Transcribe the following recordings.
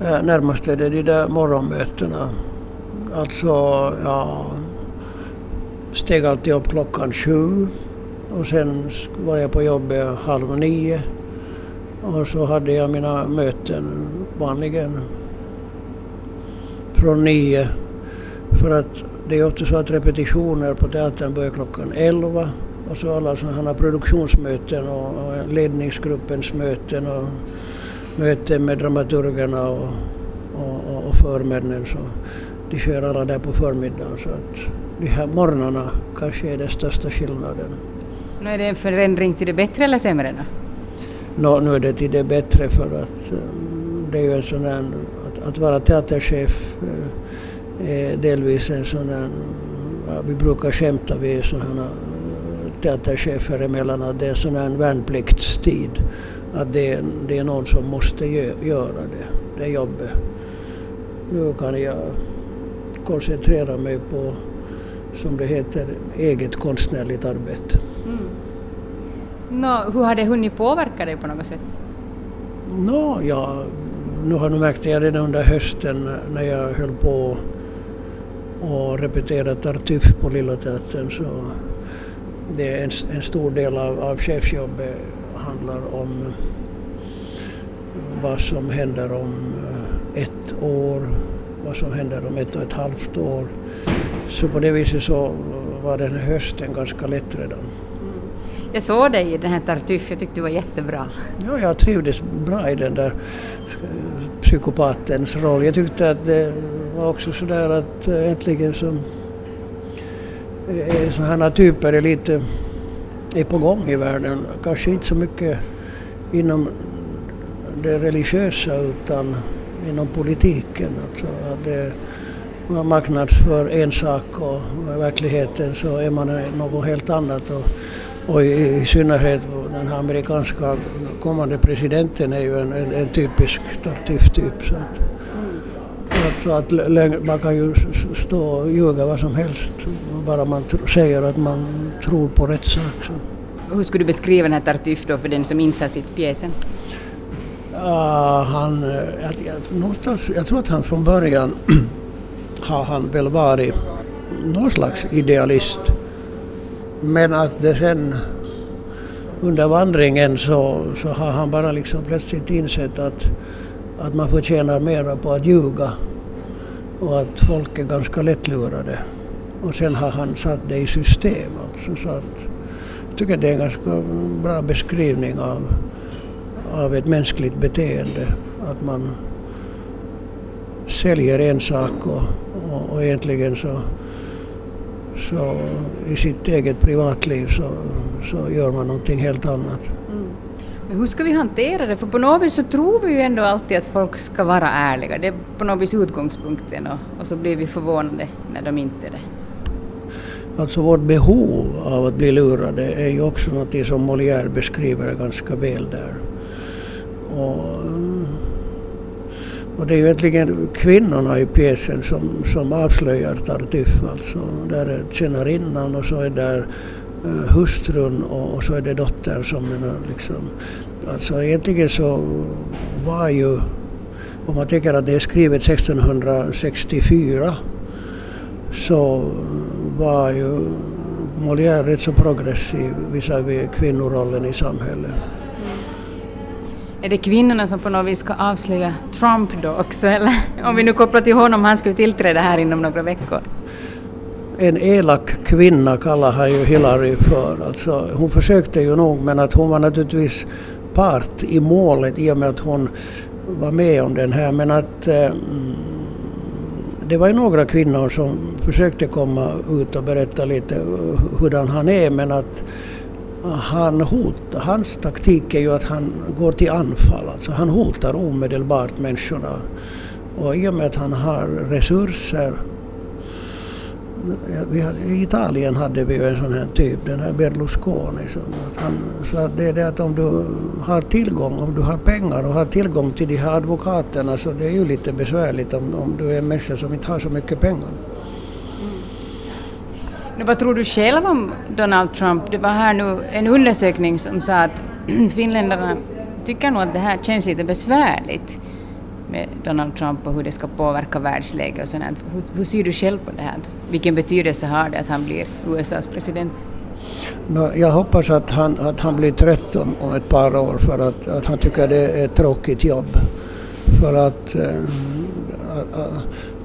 Eh, närmast är det de där morgonmötena. Alltså, jag steg alltid upp klockan sju och sen var jag på jobbet halv nio. Och så hade jag mina möten vanligen från nio. För att det är ofta så att repetitioner på teatern börjar klockan elva. Och så alla sådana produktionsmöten och ledningsgruppens möten och möten med dramaturgerna och, och, och förmännen. Så de sker alla där på förmiddagen. Så att de här morgnarna kanske är den största skillnaden. Nu är det en förändring till det bättre eller sämre då? Nå, nu är det till det bättre för att det är ju en sån där, att, att vara teaterchef är delvis en sån där, vi brukar skämta, vi är sådana teaterchefer emellan, att det är en sån här värnpliktstid. Att det, det är någon som måste göra det, det jobbet. Nu kan jag koncentrera mig på, som det heter, eget konstnärligt arbete. Mm. Nå, hur har det hunnit påverka dig på något sätt? Nå, ja, nu har jag märkt det redan under hösten när jag höll på och repeterade Tartuffe på Lilla Teatern så det är en, en stor del av, av chefsjobbet handlar om vad som händer om eh, ett år, vad som händer om ett och ett halvt år. Så på det viset så var den här hösten ganska lätt redan. Jag såg dig i den här Tartuffe, jag tyckte du var jättebra. Ja, jag trivdes bra i den där eh, psykopatens roll. Jag tyckte att det var också sådär att eh, äntligen så Eh, eh, sådana typer är lite är på gång i världen. Kanske inte så mycket inom det religiösa utan inom politiken. Alltså att det, man marknadsför en sak och i verkligheten så är man något helt annat. Och, och i, i synnerhet den här amerikanska kommande presidenten är ju en, en, en typisk Tartuffe-typ. Så att, så att man kan ju stå och ljuga vad som helst bara man säger att man tror på rätt sak. Så. Hur skulle du beskriva den här Tartuffe då för den som inte har sett pjäsen? Uh, han, eh, jag, jag, någonstans, jag tror att han från början har han väl varit någon slags idealist. Men att det sen under vandringen så, så har han bara liksom plötsligt insett att, att man förtjänar mera på att ljuga och att folk är ganska lättlurade. Och sen har han satt det i system. Alltså, så att, jag tycker det är en ganska bra beskrivning av, av ett mänskligt beteende. Att man säljer en sak och, och, och egentligen så, så i sitt eget privatliv så, så gör man någonting helt annat. Men hur ska vi hantera det? För på något vis så tror vi ju ändå alltid att folk ska vara ärliga. Det är på något vis utgångspunkten och, och så blir vi förvånade när de inte är det. Alltså vårt behov av att bli lurade är ju också något som Molière beskriver ganska väl där. Och, och det är ju egentligen kvinnorna i pjäsen som, som avslöjar Tartuffe. Alltså, där är tjänarinnan och så är där Eh, hustrun och, och, så är det dottern som menar, liksom, alltså egentligen så var ju, om man tänker att det är skrivet 1664 så var ju Molière rätt så progressiv visavi kvinnorollen i samhället. Mm. Är det kvinnorna som på något vis ska avslöja Trump då också, eller? Om vi nu kopplar till honom, han skulle tillträda här inom några veckor. En elak kvinna kallar han ju Hillary för. Alltså, hon försökte ju nog men att hon var naturligtvis part i målet i och med att hon var med om den här. Men att eh, det var ju några kvinnor som försökte komma ut och berätta lite hurdan han är men att han hot, hans taktik är ju att han går till anfall. Alltså han hotar omedelbart människorna. Och i och med att han har resurser i Italien hade vi ju en sån här typ, den här Berlusconi. Så att, han, så att det är det att om du har tillgång, om du har pengar och har tillgång till de här advokaterna så det är ju lite besvärligt om, om du är en människa som inte har så mycket pengar. Mm. vad tror du själv om Donald Trump? Det var här nu en undersökning som sa att finländarna tycker nog att det här känns lite besvärligt med Donald Trump och hur det ska påverka världsläget och sånt. Hur, hur ser du själv på det här? Vilken betydelse har det att han blir USAs president? Jag hoppas att han, att han blir trött om, om ett par år för att, att han tycker det är ett tråkigt jobb. För att, äh,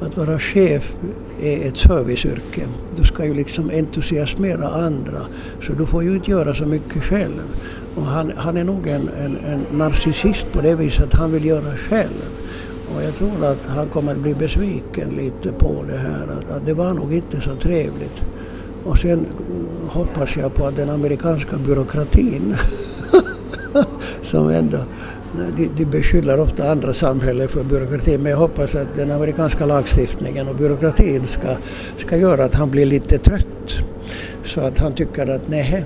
att vara chef är ett serviceyrke. Du ska ju liksom entusiasmera andra så du får ju inte göra så mycket själv. Och han, han är nog en, en, en narcissist på det viset att han vill göra själv. Och jag tror att han kommer att bli besviken lite på det här. Att, det var nog inte så trevligt. Och sen hoppas jag på att den amerikanska byråkratin som ändå de, de beskyller ofta andra samhällen för byråkrati men jag hoppas att den amerikanska lagstiftningen och byråkratin ska, ska göra att han blir lite trött. Så att han tycker att nej,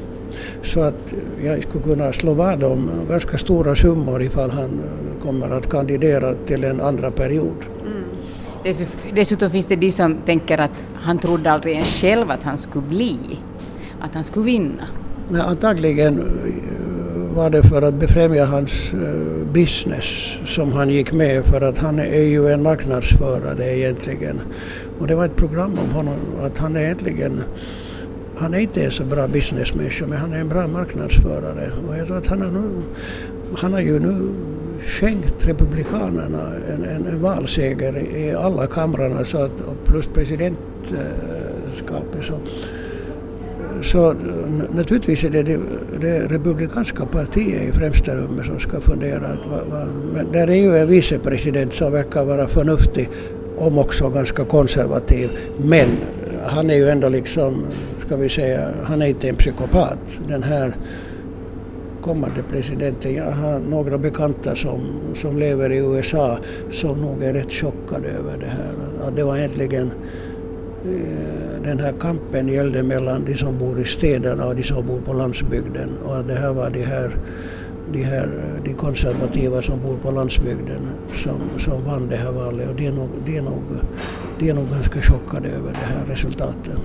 så att jag skulle kunna slå vad om ganska stora summor ifall han kommer att kandidera till en andra period. Mm. Dessutom finns det de som tänker att han trodde aldrig ens själv att han skulle bli, att han skulle vinna. Nej, antagligen var det för att befrämja hans eh, business som han gick med för att han är ju en marknadsförare egentligen. Och det var ett program om honom att han är egentligen han är inte en så bra businessmänniska men han är en bra marknadsförare. Och jag tror att han har, nu, han har ju nu skänkt Republikanerna en, en, en valseger i alla kamrarna så att, plus presidentskapet. Så, så naturligtvis är det det, det republikanska partiet i främsta rummet som ska fundera. Va, va, men där är ju en vicepresident som verkar vara förnuftig om också ganska konservativ. Men han är ju ändå liksom, ska vi säga, han är inte en psykopat. Den här kommande presidenten, jag har några bekanta som, som lever i USA som nog är rätt chockade över det här. Att det var egentligen eh, den här kampen gällde mellan de som bor i städerna och de som bor på landsbygden. Och det här var de här, de här de konservativa som bor på landsbygden som, som vann det här valet. Och de är nog, de är nog, de är nog ganska chockade över det här resultatet.